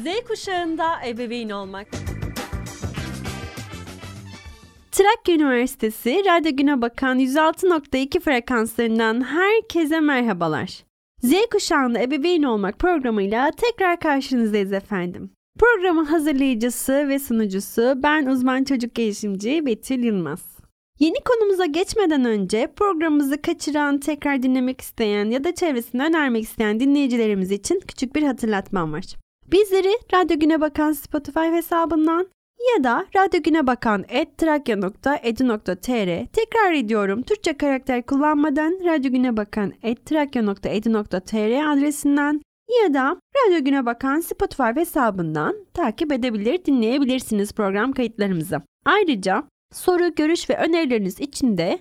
Z kuşağında ebeveyn olmak. Trakya Üniversitesi Radyo Güne Bakan 106.2 frekanslarından herkese merhabalar. Z kuşağında ebeveyn olmak programıyla tekrar karşınızdayız efendim. Programın hazırlayıcısı ve sunucusu ben uzman çocuk gelişimci Betül Yılmaz. Yeni konumuza geçmeden önce programımızı kaçıran, tekrar dinlemek isteyen ya da çevresine önermek isteyen dinleyicilerimiz için küçük bir hatırlatmam var. Bizleri Radyo Güne Bakan Spotify hesabından ya da Radyo Güne Bakan trakya.edu.tr tekrar ediyorum Türkçe karakter kullanmadan Radyo Güne Bakan trakya.edu.tr adresinden ya da Radyo Güne Bakan Spotify hesabından takip edebilir, dinleyebilirsiniz program kayıtlarımızı. Ayrıca soru, görüş ve önerileriniz için de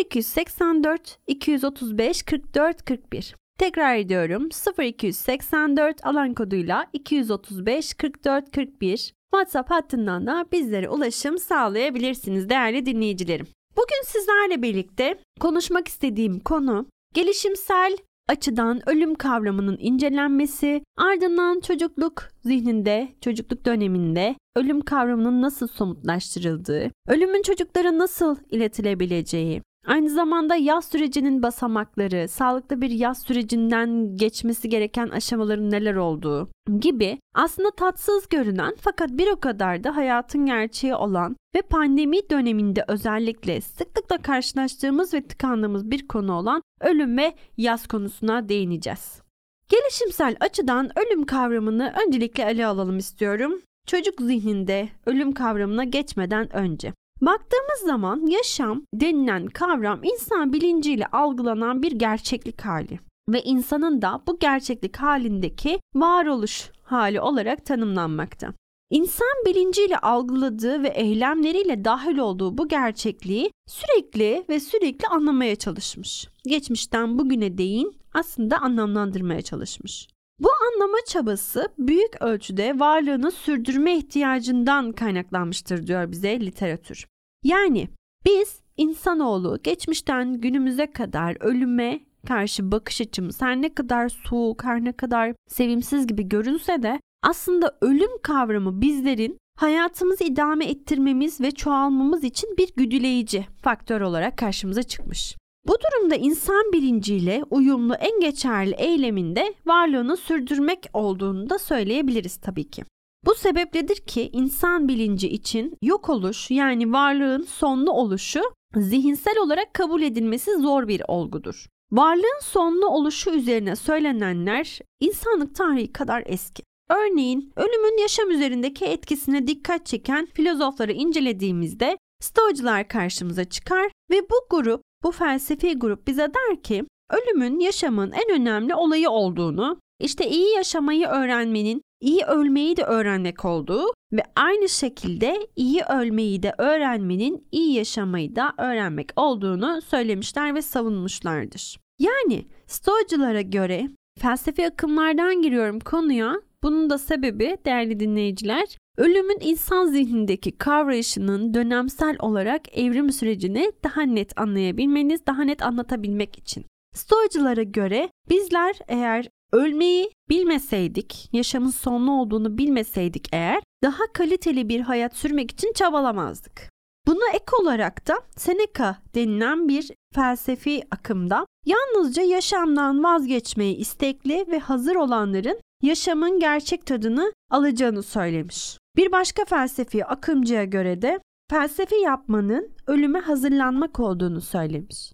0284 235 44 41 Tekrar ediyorum 0284 alan koduyla 235 44 41 WhatsApp hattından da bizlere ulaşım sağlayabilirsiniz değerli dinleyicilerim. Bugün sizlerle birlikte konuşmak istediğim konu gelişimsel açıdan ölüm kavramının incelenmesi, ardından çocukluk zihninde, çocukluk döneminde ölüm kavramının nasıl somutlaştırıldığı, ölümün çocuklara nasıl iletilebileceği, Aynı zamanda yaz sürecinin basamakları, sağlıklı bir yaz sürecinden geçmesi gereken aşamaların neler olduğu gibi aslında tatsız görünen fakat bir o kadar da hayatın gerçeği olan ve pandemi döneminde özellikle sıklıkla karşılaştığımız ve tıkandığımız bir konu olan ölüm ve yaz konusuna değineceğiz. Gelişimsel açıdan ölüm kavramını öncelikle ele alalım istiyorum. Çocuk zihninde ölüm kavramına geçmeden önce. Baktığımız zaman yaşam denilen kavram insan bilinciyle algılanan bir gerçeklik hali ve insanın da bu gerçeklik halindeki varoluş hali olarak tanımlanmakta. İnsan bilinciyle algıladığı ve eylemleriyle dahil olduğu bu gerçekliği sürekli ve sürekli anlamaya çalışmış. Geçmişten bugüne değin aslında anlamlandırmaya çalışmış. Bu anlama çabası büyük ölçüde varlığını sürdürme ihtiyacından kaynaklanmıştır diyor bize literatür. Yani biz insanoğlu geçmişten günümüze kadar ölüme karşı bakış açımız her ne kadar soğuk, her ne kadar sevimsiz gibi görünse de aslında ölüm kavramı bizlerin hayatımızı idame ettirmemiz ve çoğalmamız için bir güdüleyici faktör olarak karşımıza çıkmış. Bu durumda insan bilinciyle uyumlu en geçerli eyleminde varlığını sürdürmek olduğunu da söyleyebiliriz tabii ki. Bu sebepledir ki insan bilinci için yok oluş yani varlığın sonlu oluşu zihinsel olarak kabul edilmesi zor bir olgudur. Varlığın sonlu oluşu üzerine söylenenler insanlık tarihi kadar eski. Örneğin ölümün yaşam üzerindeki etkisine dikkat çeken filozofları incelediğimizde Stoacılar karşımıza çıkar ve bu grup, bu felsefi grup bize der ki ölümün yaşamın en önemli olayı olduğunu, işte iyi yaşamayı öğrenmenin iyi ölmeyi de öğrenmek olduğu ve aynı şekilde iyi ölmeyi de öğrenmenin iyi yaşamayı da öğrenmek olduğunu söylemişler ve savunmuşlardır. Yani Stoacılara göre felsefi akımlardan giriyorum konuya. Bunun da sebebi değerli dinleyiciler ölümün insan zihnindeki kavrayışının dönemsel olarak evrim sürecini daha net anlayabilmeniz, daha net anlatabilmek için. Stoacılara göre bizler eğer Ölmeyi bilmeseydik, yaşamın sonlu olduğunu bilmeseydik eğer daha kaliteli bir hayat sürmek için çabalamazdık. Buna ek olarak da Seneca denilen bir felsefi akımda yalnızca yaşamdan vazgeçmeyi istekli ve hazır olanların yaşamın gerçek tadını alacağını söylemiş. Bir başka felsefi akımcıya göre de felsefe yapmanın ölüme hazırlanmak olduğunu söylemiş.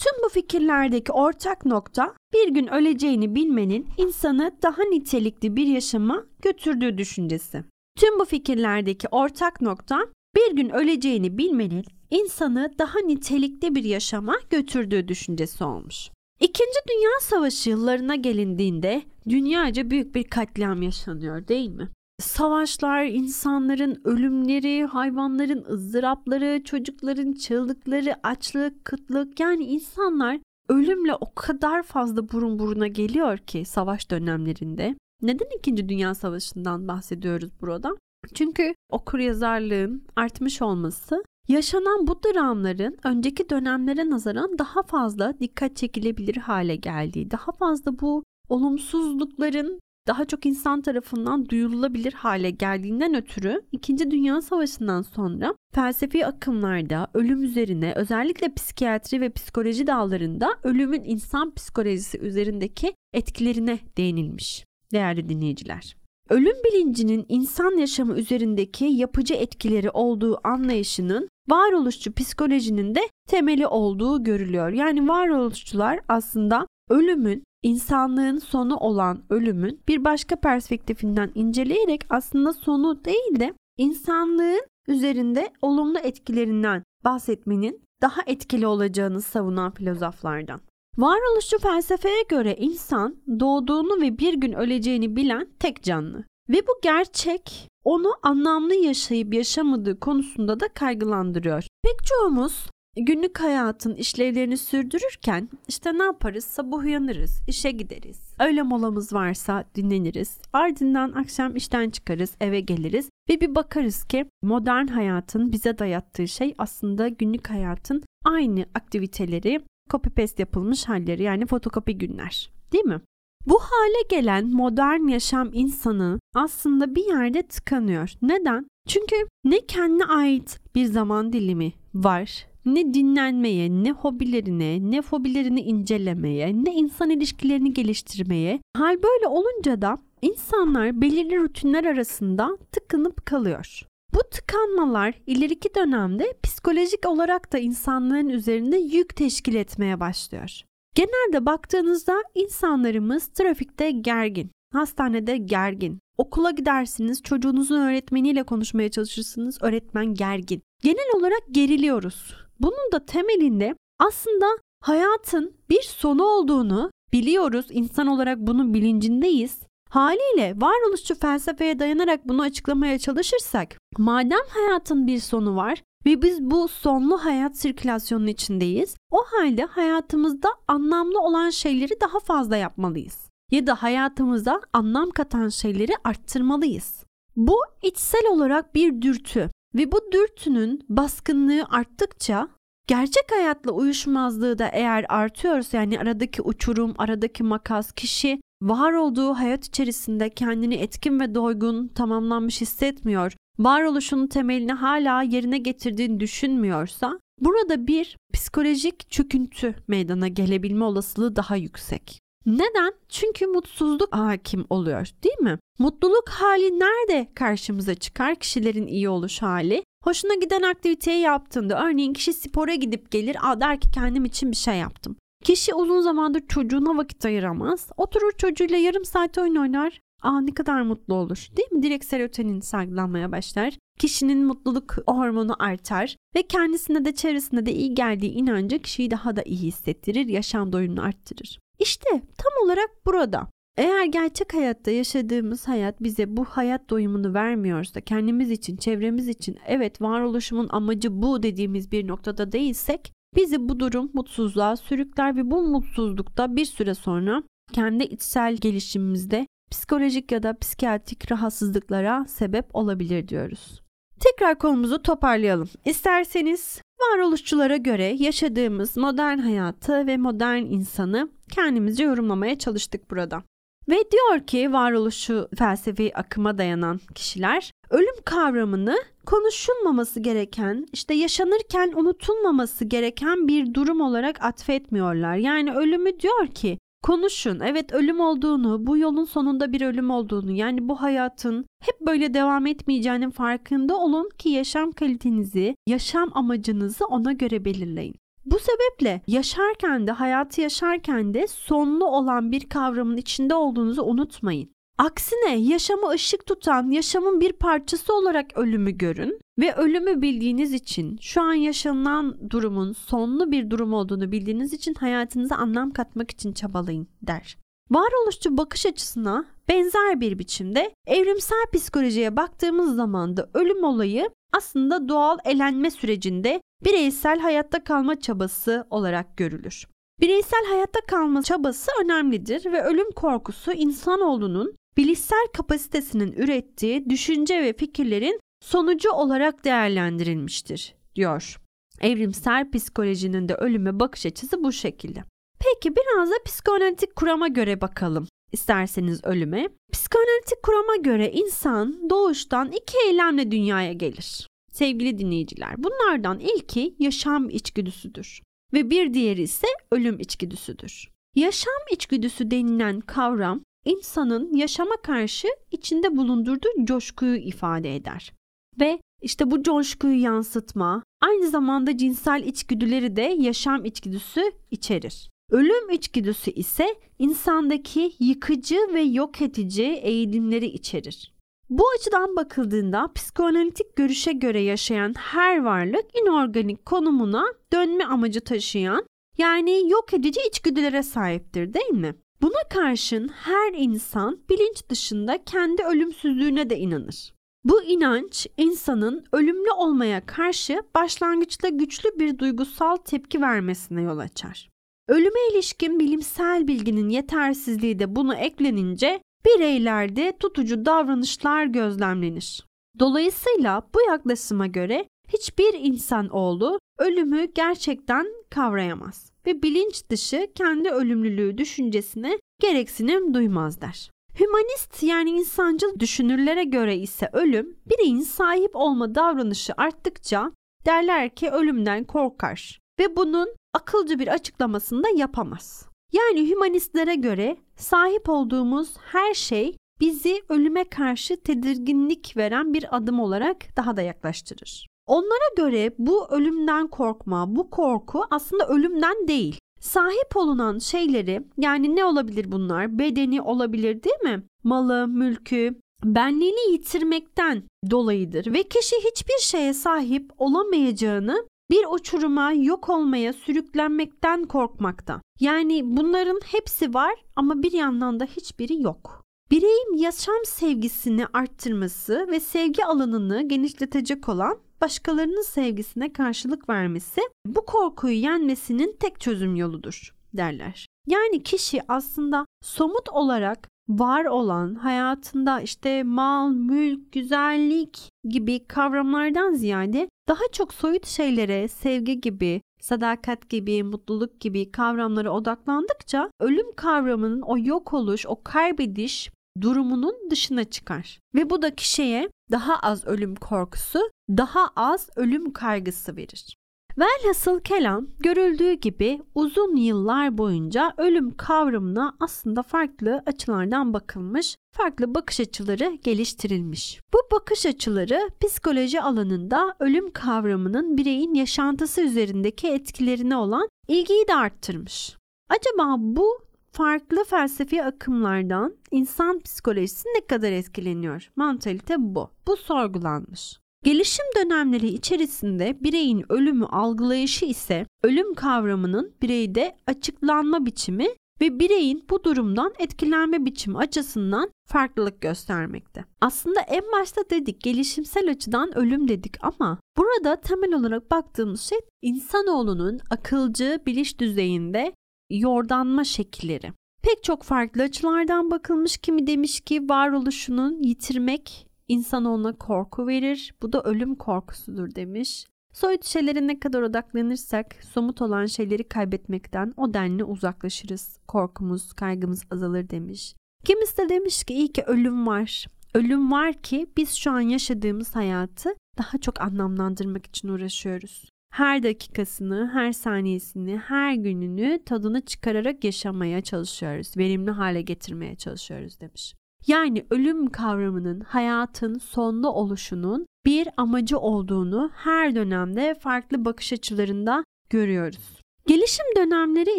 Tüm bu fikirlerdeki ortak nokta bir gün öleceğini bilmenin insanı daha nitelikli bir yaşama götürdüğü düşüncesi. Tüm bu fikirlerdeki ortak nokta bir gün öleceğini bilmenin insanı daha nitelikli bir yaşama götürdüğü düşüncesi olmuş. İkinci Dünya Savaşı yıllarına gelindiğinde dünyaca büyük bir katliam yaşanıyor değil mi? Savaşlar, insanların ölümleri, hayvanların ızdırapları, çocukların çığlıkları, açlık, kıtlık yani insanlar ölümle o kadar fazla burun buruna geliyor ki savaş dönemlerinde. Neden 2. Dünya Savaşı'ndan bahsediyoruz burada? Çünkü okur yazarlığın artmış olması yaşanan bu dramların önceki dönemlere nazaran daha fazla dikkat çekilebilir hale geldiği, daha fazla bu olumsuzlukların daha çok insan tarafından duyulabilir hale geldiğinden ötürü 2. Dünya Savaşı'ndan sonra felsefi akımlarda ölüm üzerine özellikle psikiyatri ve psikoloji dallarında ölümün insan psikolojisi üzerindeki etkilerine değinilmiş değerli dinleyiciler. Ölüm bilincinin insan yaşamı üzerindeki yapıcı etkileri olduğu anlayışının varoluşçu psikolojinin de temeli olduğu görülüyor. Yani varoluşçular aslında ölümün insanlığın sonu olan ölümün bir başka perspektifinden inceleyerek aslında sonu değil de insanlığın üzerinde olumlu etkilerinden bahsetmenin daha etkili olacağını savunan filozoflardan. Varoluşçu felsefeye göre insan doğduğunu ve bir gün öleceğini bilen tek canlı. Ve bu gerçek onu anlamlı yaşayıp yaşamadığı konusunda da kaygılandırıyor. Pek çoğumuz günlük hayatın işlevlerini sürdürürken işte ne yaparız? Sabah uyanırız, işe gideriz. Öğle molamız varsa dinleniriz. Ardından akşam işten çıkarız, eve geliriz ve bir bakarız ki modern hayatın bize dayattığı şey aslında günlük hayatın aynı aktiviteleri copy paste yapılmış halleri yani fotokopi günler. Değil mi? Bu hale gelen modern yaşam insanı aslında bir yerde tıkanıyor. Neden? Çünkü ne kendine ait bir zaman dilimi var, ne dinlenmeye, ne hobilerine, ne fobilerini incelemeye, ne insan ilişkilerini geliştirmeye. Hal böyle olunca da insanlar belirli rutinler arasında tıkınıp kalıyor. Bu tıkanmalar ileriki dönemde psikolojik olarak da insanların üzerinde yük teşkil etmeye başlıyor. Genelde baktığınızda insanlarımız trafikte gergin, hastanede gergin, okula gidersiniz çocuğunuzun öğretmeniyle konuşmaya çalışırsınız öğretmen gergin. Genel olarak geriliyoruz. Bunun da temelinde aslında hayatın bir sonu olduğunu biliyoruz. İnsan olarak bunun bilincindeyiz. Haliyle varoluşçu felsefeye dayanarak bunu açıklamaya çalışırsak, madem hayatın bir sonu var ve biz bu sonlu hayat sirkülasyonun içindeyiz, o halde hayatımızda anlamlı olan şeyleri daha fazla yapmalıyız. Ya da hayatımıza anlam katan şeyleri arttırmalıyız. Bu içsel olarak bir dürtü ve bu dürtünün baskınlığı arttıkça gerçek hayatla uyuşmazlığı da eğer artıyorsa yani aradaki uçurum, aradaki makas kişi var olduğu hayat içerisinde kendini etkin ve doygun, tamamlanmış hissetmiyor, varoluşunun temelini hala yerine getirdiğini düşünmüyorsa burada bir psikolojik çöküntü meydana gelebilme olasılığı daha yüksek. Neden? Çünkü mutsuzluk hakim oluyor değil mi? Mutluluk hali nerede karşımıza çıkar? Kişilerin iyi oluş hali. Hoşuna giden aktiviteyi yaptığında örneğin kişi spora gidip gelir Aa, der ki kendim için bir şey yaptım. Kişi uzun zamandır çocuğuna vakit ayıramaz. Oturur çocuğuyla yarım saat oyun oynar. Aa ne kadar mutlu olur değil mi? Direkt serotonin salgılanmaya başlar. Kişinin mutluluk hormonu artar ve kendisine de çevresine de iyi geldiği inancı kişiyi daha da iyi hissettirir, yaşam doyumunu arttırır. İşte tam olarak burada. Eğer gerçek hayatta yaşadığımız hayat bize bu hayat doyumunu vermiyorsa, kendimiz için, çevremiz için evet varoluşumun amacı bu dediğimiz bir noktada değilsek Bizi bu durum mutsuzluğa sürükler ve bu mutsuzlukta bir süre sonra kendi içsel gelişimimizde psikolojik ya da psikiyatrik rahatsızlıklara sebep olabilir diyoruz. Tekrar konumuzu toparlayalım. İsterseniz varoluşçulara göre yaşadığımız modern hayatı ve modern insanı kendimizce yorumlamaya çalıştık burada. Ve diyor ki varoluşu felsefi akıma dayanan kişiler ölüm kavramını konuşulmaması gereken, işte yaşanırken unutulmaması gereken bir durum olarak atfetmiyorlar. Yani ölümü diyor ki konuşun. Evet ölüm olduğunu, bu yolun sonunda bir ölüm olduğunu, yani bu hayatın hep böyle devam etmeyeceğinin farkında olun ki yaşam kalitenizi, yaşam amacınızı ona göre belirleyin. Bu sebeple yaşarken de hayatı yaşarken de sonlu olan bir kavramın içinde olduğunuzu unutmayın. Aksine yaşamı ışık tutan, yaşamın bir parçası olarak ölümü görün ve ölümü bildiğiniz için, şu an yaşanılan durumun sonlu bir durum olduğunu bildiğiniz için hayatınıza anlam katmak için çabalayın der. Varoluşçu bakış açısına benzer bir biçimde evrimsel psikolojiye baktığımız zaman da ölüm olayı aslında doğal elenme sürecinde bireysel hayatta kalma çabası olarak görülür. Bireysel hayatta kalma çabası önemlidir ve ölüm korkusu insanoğlunun bilişsel kapasitesinin ürettiği düşünce ve fikirlerin sonucu olarak değerlendirilmiştir, diyor. Evrimsel psikolojinin de ölüme bakış açısı bu şekilde. Peki biraz da psikoanalitik kurama göre bakalım. isterseniz ölüme. Psikanalitik kurama göre insan doğuştan iki eylemle dünyaya gelir. Sevgili dinleyiciler, bunlardan ilki yaşam içgüdüsüdür ve bir diğeri ise ölüm içgüdüsüdür. Yaşam içgüdüsü denilen kavram insanın yaşama karşı içinde bulundurduğu coşkuyu ifade eder. Ve işte bu coşkuyu yansıtma, aynı zamanda cinsel içgüdüleri de yaşam içgüdüsü içerir. Ölüm içgüdüsü ise insandaki yıkıcı ve yok edici eğilimleri içerir. Bu açıdan bakıldığında psikoanalitik görüşe göre yaşayan her varlık inorganik konumuna dönme amacı taşıyan yani yok edici içgüdülere sahiptir değil mi? Buna karşın her insan bilinç dışında kendi ölümsüzlüğüne de inanır. Bu inanç insanın ölümlü olmaya karşı başlangıçta güçlü bir duygusal tepki vermesine yol açar. Ölüme ilişkin bilimsel bilginin yetersizliği de buna eklenince bireylerde tutucu davranışlar gözlemlenir. Dolayısıyla bu yaklaşıma göre hiçbir insan oğlu ölümü gerçekten kavrayamaz ve bilinç dışı kendi ölümlülüğü düşüncesine gereksinim duymaz der. Hümanist yani insancıl düşünürlere göre ise ölüm bireyin sahip olma davranışı arttıkça derler ki ölümden korkar ve bunun akılcı bir açıklamasını da yapamaz. Yani hümanistlere göre sahip olduğumuz her şey bizi ölüme karşı tedirginlik veren bir adım olarak daha da yaklaştırır. Onlara göre bu ölümden korkma, bu korku aslında ölümden değil. Sahip olunan şeyleri yani ne olabilir bunlar? Bedeni olabilir değil mi? Malı, mülkü, benliğini yitirmekten dolayıdır ve kişi hiçbir şeye sahip olamayacağını bir uçuruma yok olmaya sürüklenmekten korkmakta. Yani bunların hepsi var ama bir yandan da hiçbiri yok. Bireyin yaşam sevgisini arttırması ve sevgi alanını genişletecek olan başkalarının sevgisine karşılık vermesi bu korkuyu yenmesinin tek çözüm yoludur derler. Yani kişi aslında somut olarak var olan hayatında işte mal, mülk, güzellik gibi kavramlardan ziyade daha çok soyut şeylere, sevgi gibi, sadakat gibi, mutluluk gibi kavramlara odaklandıkça ölüm kavramının o yok oluş, o kaybediş durumunun dışına çıkar. Ve bu da kişiye daha az ölüm korkusu, daha az ölüm kaygısı verir. Velhasıl kelam görüldüğü gibi uzun yıllar boyunca ölüm kavramına aslında farklı açılardan bakılmış, farklı bakış açıları geliştirilmiş. Bu bakış açıları psikoloji alanında ölüm kavramının bireyin yaşantısı üzerindeki etkilerine olan ilgiyi de arttırmış. Acaba bu farklı felsefi akımlardan insan psikolojisi ne kadar etkileniyor? Mantalite bu. Bu sorgulanmış. Gelişim dönemleri içerisinde bireyin ölümü algılayışı ise ölüm kavramının bireyde açıklanma biçimi ve bireyin bu durumdan etkilenme biçimi açısından farklılık göstermekte. Aslında en başta dedik gelişimsel açıdan ölüm dedik ama burada temel olarak baktığımız şey insanoğlunun akılcı biliş düzeyinde yordanma şekilleri. Pek çok farklı açılardan bakılmış kimi demiş ki varoluşunun yitirmek insanoğluna korku verir. Bu da ölüm korkusudur demiş. Soyut şeylere ne kadar odaklanırsak somut olan şeyleri kaybetmekten o denli uzaklaşırız. Korkumuz, kaygımız azalır demiş. Kimisi de demiş ki iyi ki ölüm var. Ölüm var ki biz şu an yaşadığımız hayatı daha çok anlamlandırmak için uğraşıyoruz. Her dakikasını, her saniyesini, her gününü tadını çıkararak yaşamaya çalışıyoruz. Verimli hale getirmeye çalışıyoruz demiş. Yani ölüm kavramının hayatın sonlu oluşunun bir amacı olduğunu her dönemde farklı bakış açılarında görüyoruz. Gelişim dönemleri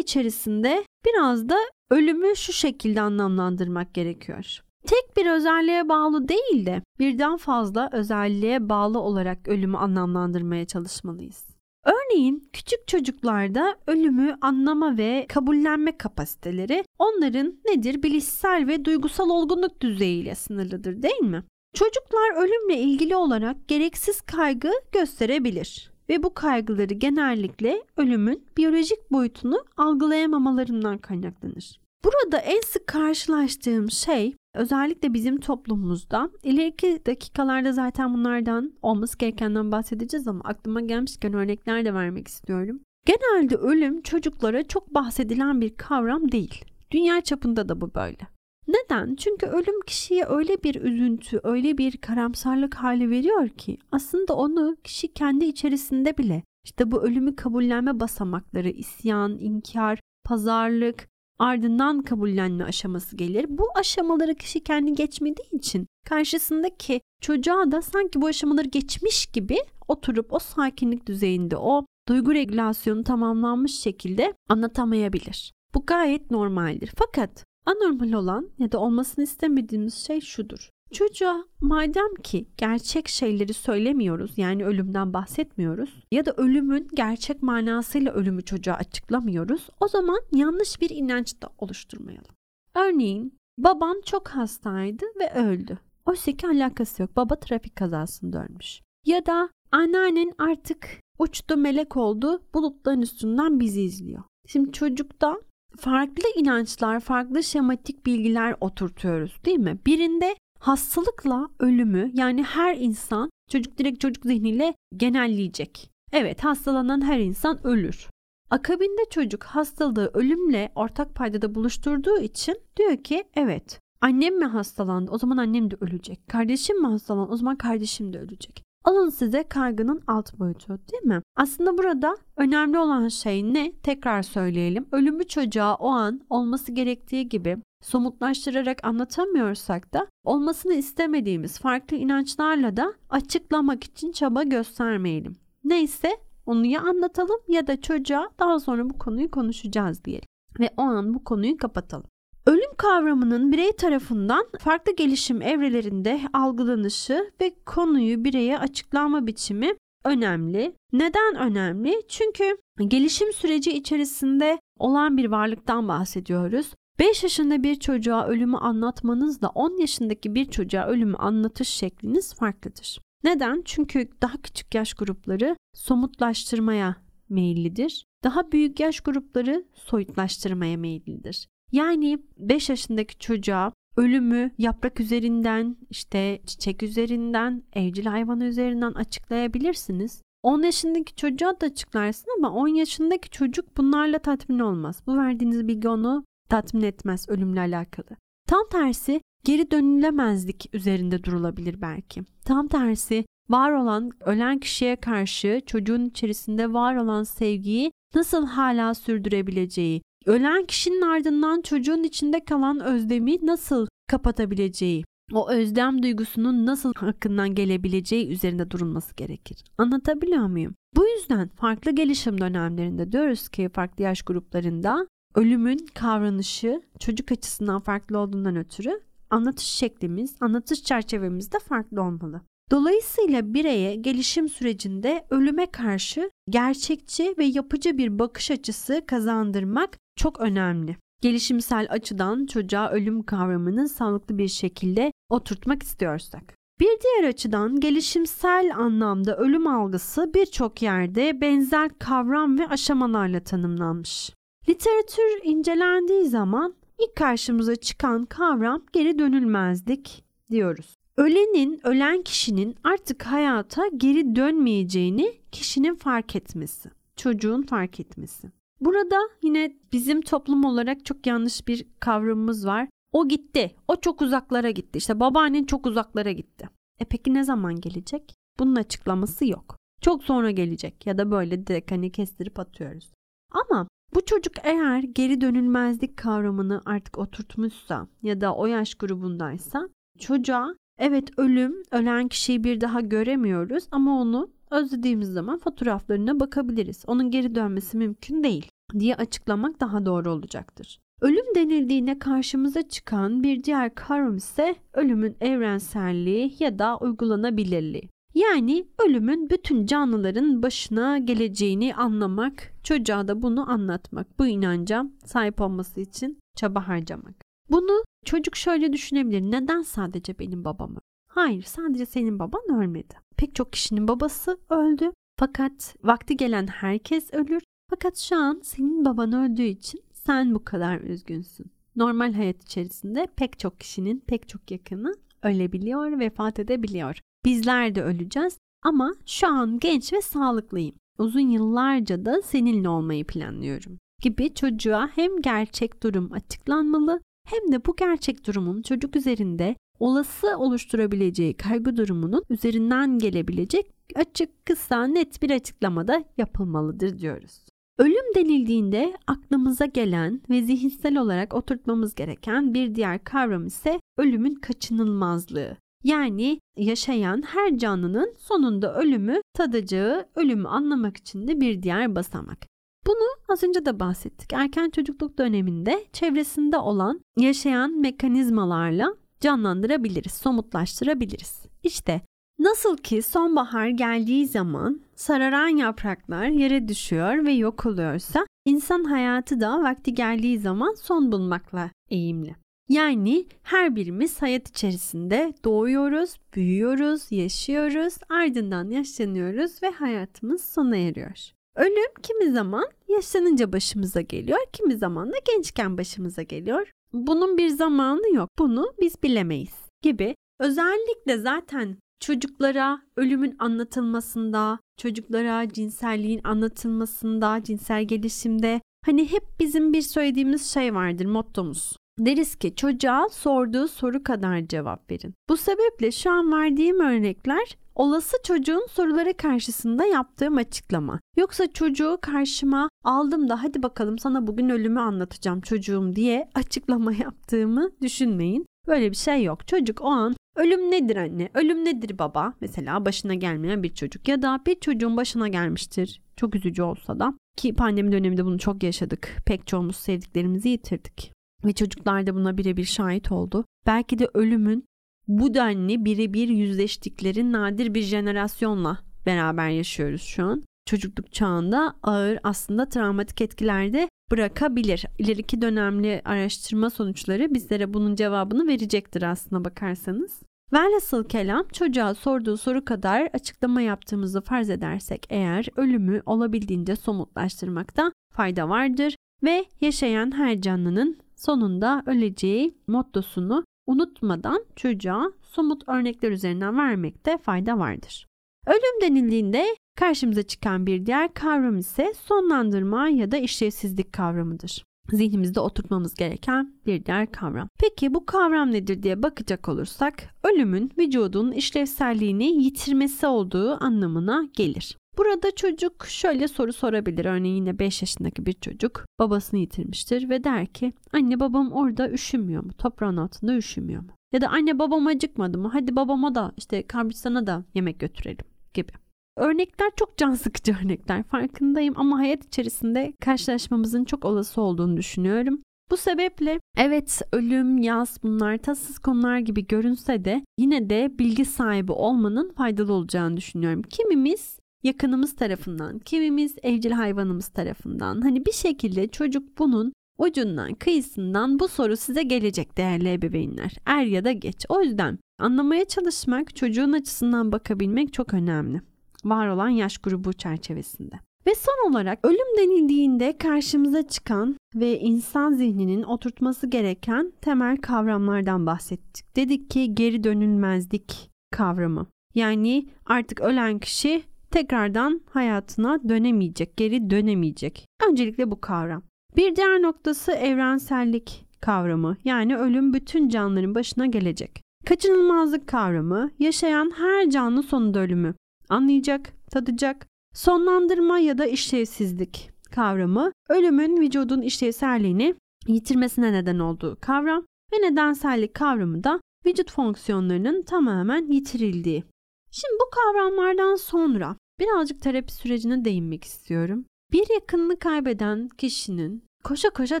içerisinde biraz da ölümü şu şekilde anlamlandırmak gerekiyor. Tek bir özelliğe bağlı değil de birden fazla özelliğe bağlı olarak ölümü anlamlandırmaya çalışmalıyız. Örneğin küçük çocuklarda ölümü anlama ve kabullenme kapasiteleri onların nedir bilişsel ve duygusal olgunluk düzeyiyle sınırlıdır değil mi? Çocuklar ölümle ilgili olarak gereksiz kaygı gösterebilir ve bu kaygıları genellikle ölümün biyolojik boyutunu algılayamamalarından kaynaklanır. Burada en sık karşılaştığım şey özellikle bizim toplumumuzda ileriki dakikalarda zaten bunlardan olması gerekenden bahsedeceğiz ama aklıma gelmişken örnekler de vermek istiyorum. Genelde ölüm çocuklara çok bahsedilen bir kavram değil. Dünya çapında da bu böyle. Neden? Çünkü ölüm kişiye öyle bir üzüntü, öyle bir karamsarlık hali veriyor ki aslında onu kişi kendi içerisinde bile işte bu ölümü kabullenme basamakları, isyan, inkar, pazarlık, ardından kabullenme aşaması gelir. Bu aşamaları kişi kendi geçmediği için karşısındaki çocuğa da sanki bu aşamaları geçmiş gibi oturup o sakinlik düzeyinde o duygu regülasyonu tamamlanmış şekilde anlatamayabilir. Bu gayet normaldir. Fakat anormal olan ya da olmasını istemediğimiz şey şudur. Çocuğa madem ki gerçek şeyleri söylemiyoruz yani ölümden bahsetmiyoruz ya da ölümün gerçek manasıyla ölümü çocuğa açıklamıyoruz o zaman yanlış bir inanç da oluşturmayalım. Örneğin baban çok hastaydı ve öldü. Oysa ki alakası yok. Baba trafik kazasında ölmüş. Ya da anneannen artık uçtu melek oldu bulutların üstünden bizi izliyor. Şimdi çocukta farklı inançlar, farklı şematik bilgiler oturtuyoruz değil mi? Birinde hastalıkla ölümü yani her insan çocuk direkt çocuk zihniyle genelleyecek. Evet hastalanan her insan ölür. Akabinde çocuk hastalığı ölümle ortak paydada buluşturduğu için diyor ki evet annem mi hastalandı o zaman annem de ölecek. Kardeşim mi hastalandı o zaman kardeşim de ölecek. Alın size kaygının alt boyutu değil mi? Aslında burada önemli olan şey ne? Tekrar söyleyelim. Ölümü çocuğa o an olması gerektiği gibi somutlaştırarak anlatamıyorsak da olmasını istemediğimiz farklı inançlarla da açıklamak için çaba göstermeyelim. Neyse onu ya anlatalım ya da çocuğa daha sonra bu konuyu konuşacağız diyelim ve o an bu konuyu kapatalım. Ölüm kavramının birey tarafından farklı gelişim evrelerinde algılanışı ve konuyu bireye açıklama biçimi önemli. Neden önemli? Çünkü gelişim süreci içerisinde olan bir varlıktan bahsediyoruz. 5 yaşında bir çocuğa ölümü anlatmanızla 10 yaşındaki bir çocuğa ölümü anlatış şekliniz farklıdır. Neden? Çünkü daha küçük yaş grupları somutlaştırmaya meyillidir. Daha büyük yaş grupları soyutlaştırmaya meyillidir. Yani 5 yaşındaki çocuğa ölümü yaprak üzerinden, işte çiçek üzerinden, evcil hayvan üzerinden açıklayabilirsiniz. 10 yaşındaki çocuğa da açıklarsın ama 10 yaşındaki çocuk bunlarla tatmin olmaz. Bu verdiğiniz bilgi onu tatmin etmez ölümle alakalı. Tam tersi geri dönülemezlik üzerinde durulabilir belki. Tam tersi var olan ölen kişiye karşı çocuğun içerisinde var olan sevgiyi nasıl hala sürdürebileceği, ölen kişinin ardından çocuğun içinde kalan özlemi nasıl kapatabileceği, o özlem duygusunun nasıl hakkından gelebileceği üzerinde durulması gerekir. Anlatabiliyor muyum? Bu yüzden farklı gelişim dönemlerinde diyoruz ki farklı yaş gruplarında ölümün kavranışı çocuk açısından farklı olduğundan ötürü anlatış şeklimiz, anlatış çerçevemiz de farklı olmalı. Dolayısıyla bireye gelişim sürecinde ölüme karşı gerçekçi ve yapıcı bir bakış açısı kazandırmak çok önemli. Gelişimsel açıdan çocuğa ölüm kavramını sağlıklı bir şekilde oturtmak istiyorsak. Bir diğer açıdan gelişimsel anlamda ölüm algısı birçok yerde benzer kavram ve aşamalarla tanımlanmış. Literatür incelendiği zaman ilk karşımıza çıkan kavram geri dönülmezlik diyoruz. Ölenin, ölen kişinin artık hayata geri dönmeyeceğini kişinin fark etmesi, çocuğun fark etmesi. Burada yine bizim toplum olarak çok yanlış bir kavramımız var. O gitti. O çok uzaklara gitti. İşte babaannen çok uzaklara gitti. E peki ne zaman gelecek? Bunun açıklaması yok. Çok sonra gelecek ya da böyle direkt hani kestirip atıyoruz. Ama bu çocuk eğer geri dönülmezlik kavramını artık oturtmuşsa ya da o yaş grubundaysa çocuğa evet ölüm, ölen kişiyi bir daha göremiyoruz ama onu özlediğimiz zaman fotoğraflarına bakabiliriz. Onun geri dönmesi mümkün değil diye açıklamak daha doğru olacaktır. Ölüm denildiğinde karşımıza çıkan bir diğer kavram ise ölümün evrenselliği ya da uygulanabilirliği. Yani ölümün bütün canlıların başına geleceğini anlamak, çocuğa da bunu anlatmak, bu inanca sahip olması için çaba harcamak. Bunu çocuk şöyle düşünebilir. Neden sadece benim babam Hayır, sadece senin baban ölmedi. Pek çok kişinin babası öldü. Fakat vakti gelen herkes ölür. Fakat şu an senin baban öldüğü için sen bu kadar üzgünsün. Normal hayat içerisinde pek çok kişinin pek çok yakını ölebiliyor, vefat edebiliyor. Bizler de öleceğiz ama şu an genç ve sağlıklıyım. Uzun yıllarca da seninle olmayı planlıyorum gibi çocuğa hem gerçek durum açıklanmalı hem de bu gerçek durumun çocuk üzerinde olası oluşturabileceği kaygı durumunun üzerinden gelebilecek açık, kısa, net bir açıklamada yapılmalıdır diyoruz. Ölüm denildiğinde aklımıza gelen ve zihinsel olarak oturtmamız gereken bir diğer kavram ise ölümün kaçınılmazlığı. Yani yaşayan her canlının sonunda ölümü tadacağı, ölümü anlamak için de bir diğer basamak. Bunu az önce de bahsettik. Erken çocukluk döneminde çevresinde olan yaşayan mekanizmalarla canlandırabiliriz, somutlaştırabiliriz. İşte nasıl ki sonbahar geldiği zaman sararan yapraklar yere düşüyor ve yok oluyorsa insan hayatı da vakti geldiği zaman son bulmakla eğimli. Yani her birimiz hayat içerisinde doğuyoruz, büyüyoruz, yaşıyoruz, ardından yaşlanıyoruz ve hayatımız sona eriyor. Ölüm kimi zaman yaşlanınca başımıza geliyor, kimi zaman da gençken başımıza geliyor. Bunun bir zamanı yok. Bunu biz bilemeyiz gibi. Özellikle zaten çocuklara ölümün anlatılmasında, çocuklara cinselliğin anlatılmasında, cinsel gelişimde hani hep bizim bir söylediğimiz şey vardır mottomuz. Deriz ki çocuğa sorduğu soru kadar cevap verin. Bu sebeple şu an verdiğim örnekler olası çocuğun soruları karşısında yaptığım açıklama. Yoksa çocuğu karşıma aldım da hadi bakalım sana bugün ölümü anlatacağım çocuğum diye açıklama yaptığımı düşünmeyin. Böyle bir şey yok. Çocuk o an ölüm nedir anne? Ölüm nedir baba? Mesela başına gelmeyen bir çocuk ya da bir çocuğun başına gelmiştir. Çok üzücü olsa da ki pandemi döneminde bunu çok yaşadık. Pek çoğumuz sevdiklerimizi yitirdik. Ve çocuklar da buna birebir şahit oldu. Belki de ölümün bu denli birebir yüzleştikleri nadir bir jenerasyonla beraber yaşıyoruz şu an. Çocukluk çağında ağır aslında travmatik etkiler de bırakabilir. İleriki dönemli araştırma sonuçları bizlere bunun cevabını verecektir aslında bakarsanız. Velhasıl kelam çocuğa sorduğu soru kadar açıklama yaptığımızı farz edersek eğer ölümü olabildiğince somutlaştırmakta fayda vardır ve yaşayan her canlının sonunda öleceği mottosunu unutmadan çocuğa somut örnekler üzerinden vermekte fayda vardır. Ölüm denildiğinde karşımıza çıkan bir diğer kavram ise sonlandırma ya da işlevsizlik kavramıdır. Zihnimizde oturtmamız gereken bir diğer kavram. Peki bu kavram nedir diye bakacak olursak ölümün vücudun işlevselliğini yitirmesi olduğu anlamına gelir. Burada çocuk şöyle soru sorabilir. Örneğin yine 5 yaşındaki bir çocuk babasını yitirmiştir ve der ki anne babam orada üşümüyor mu? Toprağın altında üşümüyor mu? Ya da anne babam acıkmadı mı? Hadi babama da işte kabristana da yemek götürelim gibi. Örnekler çok can sıkıcı örnekler farkındayım ama hayat içerisinde karşılaşmamızın çok olası olduğunu düşünüyorum. Bu sebeple evet ölüm, yaz bunlar tatsız konular gibi görünse de yine de bilgi sahibi olmanın faydalı olacağını düşünüyorum. Kimimiz yakınımız tarafından, kimimiz evcil hayvanımız tarafından hani bir şekilde çocuk bunun ucundan, kıyısından bu soru size gelecek değerli ebeveynler. Er ya da geç. O yüzden anlamaya çalışmak, çocuğun açısından bakabilmek çok önemli. Var olan yaş grubu çerçevesinde. Ve son olarak ölüm denildiğinde karşımıza çıkan ve insan zihninin oturtması gereken temel kavramlardan bahsettik. Dedik ki geri dönülmezlik kavramı. Yani artık ölen kişi tekrardan hayatına dönemeyecek, geri dönemeyecek. Öncelikle bu kavram. Bir diğer noktası evrensellik kavramı. Yani ölüm bütün canlıların başına gelecek. Kaçınılmazlık kavramı yaşayan her canlı sonunda ölümü anlayacak, tadacak. Sonlandırma ya da işlevsizlik kavramı ölümün vücudun işlevselliğini yitirmesine neden olduğu kavram ve nedensellik kavramı da vücut fonksiyonlarının tamamen yitirildiği. Şimdi bu kavramlardan sonra birazcık terapi sürecine değinmek istiyorum. Bir yakınını kaybeden kişinin koşa koşa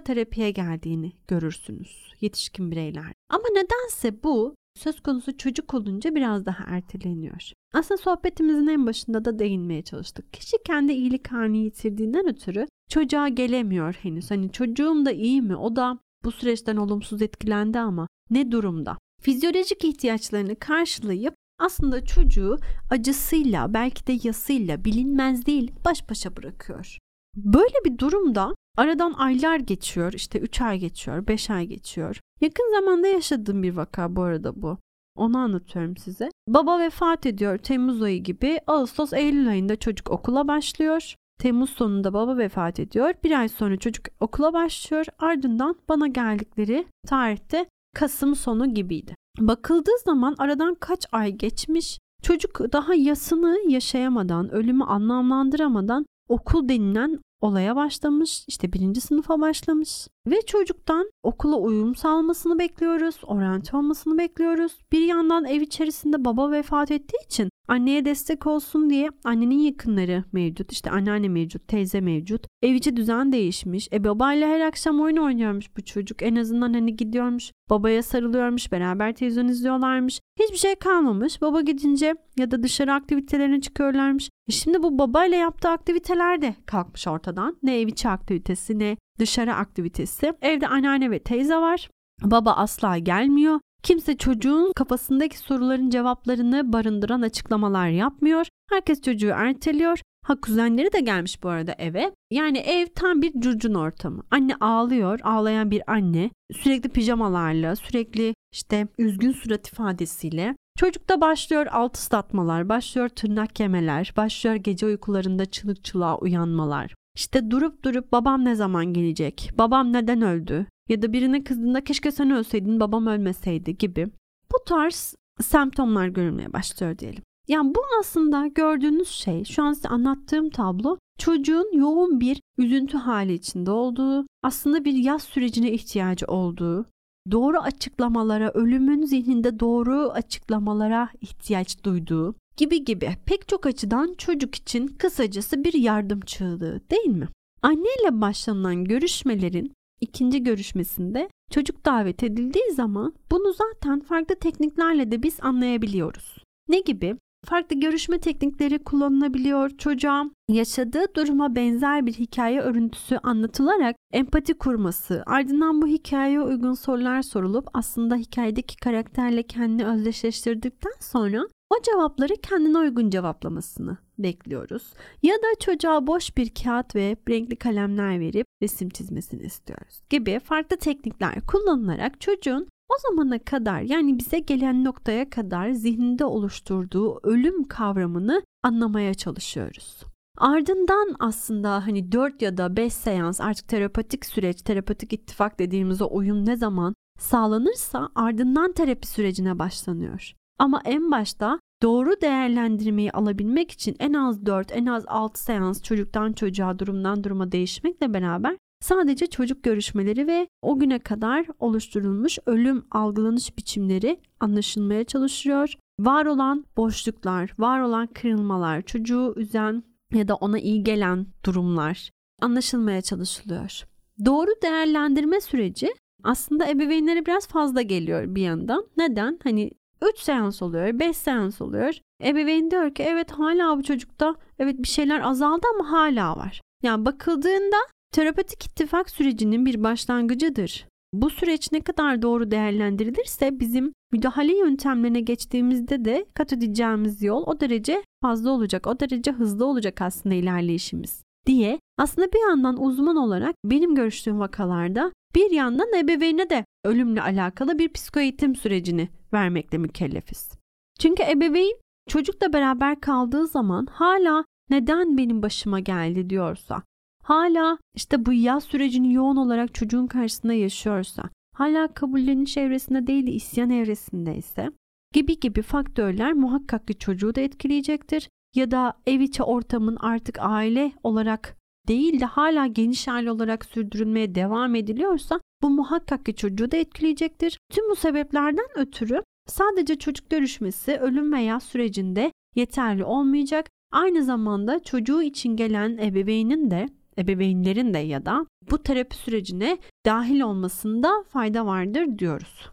terapiye geldiğini görürsünüz yetişkin bireyler. Ama nedense bu söz konusu çocuk olunca biraz daha erteleniyor. Aslında sohbetimizin en başında da değinmeye çalıştık. Kişi kendi iyilik halini yitirdiğinden ötürü çocuğa gelemiyor henüz. Hani çocuğum da iyi mi? O da bu süreçten olumsuz etkilendi ama ne durumda? Fizyolojik ihtiyaçlarını karşılayıp aslında çocuğu acısıyla belki de yasıyla bilinmez değil baş başa bırakıyor. Böyle bir durumda aradan aylar geçiyor işte 3 ay geçiyor 5 ay geçiyor. Yakın zamanda yaşadığım bir vaka bu arada bu. Onu anlatıyorum size. Baba vefat ediyor Temmuz ayı gibi. Ağustos Eylül ayında çocuk okula başlıyor. Temmuz sonunda baba vefat ediyor. Bir ay sonra çocuk okula başlıyor. Ardından bana geldikleri tarihte Kasım sonu gibiydi. Bakıldığı zaman aradan kaç ay geçmiş. Çocuk daha yasını yaşayamadan, ölümü anlamlandıramadan okul denilen olaya başlamış. İşte birinci sınıfa başlamış. Ve çocuktan okula uyum sağlamasını bekliyoruz. Oryanti olmasını bekliyoruz. Bir yandan ev içerisinde baba vefat ettiği için anneye destek olsun diye annenin yakınları mevcut. İşte anneanne mevcut, teyze mevcut. Ev içi düzen değişmiş. E babayla her akşam oyun oynuyormuş bu çocuk. En azından hani gidiyormuş. Babaya sarılıyormuş. Beraber televizyon izliyorlarmış. Hiçbir şey kalmamış. Baba gidince ya da dışarı aktivitelerine çıkıyorlarmış. E şimdi bu babayla yaptığı aktiviteler de kalkmış ortadan. Ne ev içi aktivitesi ne dışarı aktivitesi. Evde anneanne ve teyze var. Baba asla gelmiyor. Kimse çocuğun kafasındaki soruların cevaplarını barındıran açıklamalar yapmıyor. Herkes çocuğu erteliyor. Ha kuzenleri de gelmiş bu arada eve. Yani ev tam bir curcun ortamı. Anne ağlıyor, ağlayan bir anne. Sürekli pijamalarla, sürekli işte üzgün surat ifadesiyle. Çocukta başlıyor alt ıslatmalar, başlıyor tırnak yemeler, başlıyor gece uykularında çılık çılığa uyanmalar. İşte durup durup babam ne zaman gelecek? Babam neden öldü? Ya da birine kızdığında keşke sen ölseydin babam ölmeseydi gibi. Bu tarz semptomlar görülmeye başlıyor diyelim. Yani bu aslında gördüğünüz şey şu an size anlattığım tablo çocuğun yoğun bir üzüntü hali içinde olduğu, aslında bir yaz sürecine ihtiyacı olduğu, doğru açıklamalara, ölümün zihninde doğru açıklamalara ihtiyaç duyduğu gibi gibi pek çok açıdan çocuk için kısacası bir yardım çığlığı değil mi? Anneyle başlanan görüşmelerin ikinci görüşmesinde çocuk davet edildiği zaman bunu zaten farklı tekniklerle de biz anlayabiliyoruz. Ne gibi? Farklı görüşme teknikleri kullanılabiliyor. Çocuğa yaşadığı duruma benzer bir hikaye örüntüsü anlatılarak empati kurması, ardından bu hikayeye uygun sorular sorulup aslında hikayedeki karakterle kendini özdeşleştirdikten sonra o cevapları kendine uygun cevaplamasını bekliyoruz. Ya da çocuğa boş bir kağıt ve renkli kalemler verip resim çizmesini istiyoruz gibi farklı teknikler kullanılarak çocuğun o zamana kadar yani bize gelen noktaya kadar zihninde oluşturduğu ölüm kavramını anlamaya çalışıyoruz. Ardından aslında hani 4 ya da 5 seans artık terapatik süreç, terapatik ittifak dediğimiz o uyum ne zaman sağlanırsa ardından terapi sürecine başlanıyor. Ama en başta doğru değerlendirmeyi alabilmek için en az 4, en az 6 seans çocuktan çocuğa, durumdan duruma değişmekle beraber sadece çocuk görüşmeleri ve o güne kadar oluşturulmuş ölüm algılanış biçimleri anlaşılmaya çalışıyor. Var olan boşluklar, var olan kırılmalar, çocuğu üzen ya da ona iyi gelen durumlar anlaşılmaya çalışılıyor. Doğru değerlendirme süreci aslında ebeveynlere biraz fazla geliyor bir yandan. Neden? Hani 3 seans oluyor, 5 seans oluyor. Ebeveyn diyor ki evet hala bu çocukta evet bir şeyler azaldı ama hala var. Yani bakıldığında terapetik ittifak sürecinin bir başlangıcıdır. Bu süreç ne kadar doğru değerlendirilirse bizim müdahale yöntemlerine geçtiğimizde de kat edeceğimiz yol o derece fazla olacak, o derece hızlı olacak aslında ilerleyişimiz diye aslında bir yandan uzman olarak benim görüştüğüm vakalarda bir yandan ebeveyne de ölümle alakalı bir psikoeğitim sürecini vermekle mükellefiz. Çünkü ebeveyn çocukla beraber kaldığı zaman hala neden benim başıma geldi diyorsa, hala işte bu yaz sürecini yoğun olarak çocuğun karşısında yaşıyorsa, hala kabulleniş evresinde değil de isyan evresindeyse gibi gibi faktörler muhakkak ki çocuğu da etkileyecektir. Ya da ev içi ortamın artık aile olarak değil de hala geniş aile olarak sürdürülmeye devam ediliyorsa bu muhakkak ki çocuğu da etkileyecektir. Tüm bu sebeplerden ötürü sadece çocuk görüşmesi ölüm veya sürecinde yeterli olmayacak. Aynı zamanda çocuğu için gelen ebeveynin de ebeveynlerin de ya da bu terapi sürecine dahil olmasında fayda vardır diyoruz.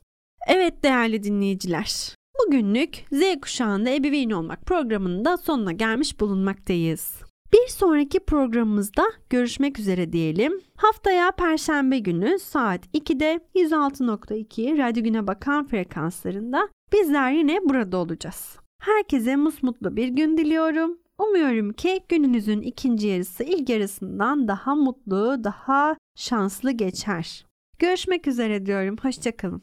Evet değerli dinleyiciler. Bugünlük Z kuşağında ebeveyn olmak programında sonuna gelmiş bulunmaktayız. Bir sonraki programımızda görüşmek üzere diyelim. Haftaya Perşembe günü saat 2'de 106.2 Radyo Güne Bakan frekanslarında bizler yine burada olacağız. Herkese musmutlu bir gün diliyorum. Umuyorum ki gününüzün ikinci yarısı ilk yarısından daha mutlu, daha şanslı geçer. Görüşmek üzere diyorum. Hoşçakalın.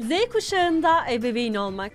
Z kuşağında ebeveyn olmak.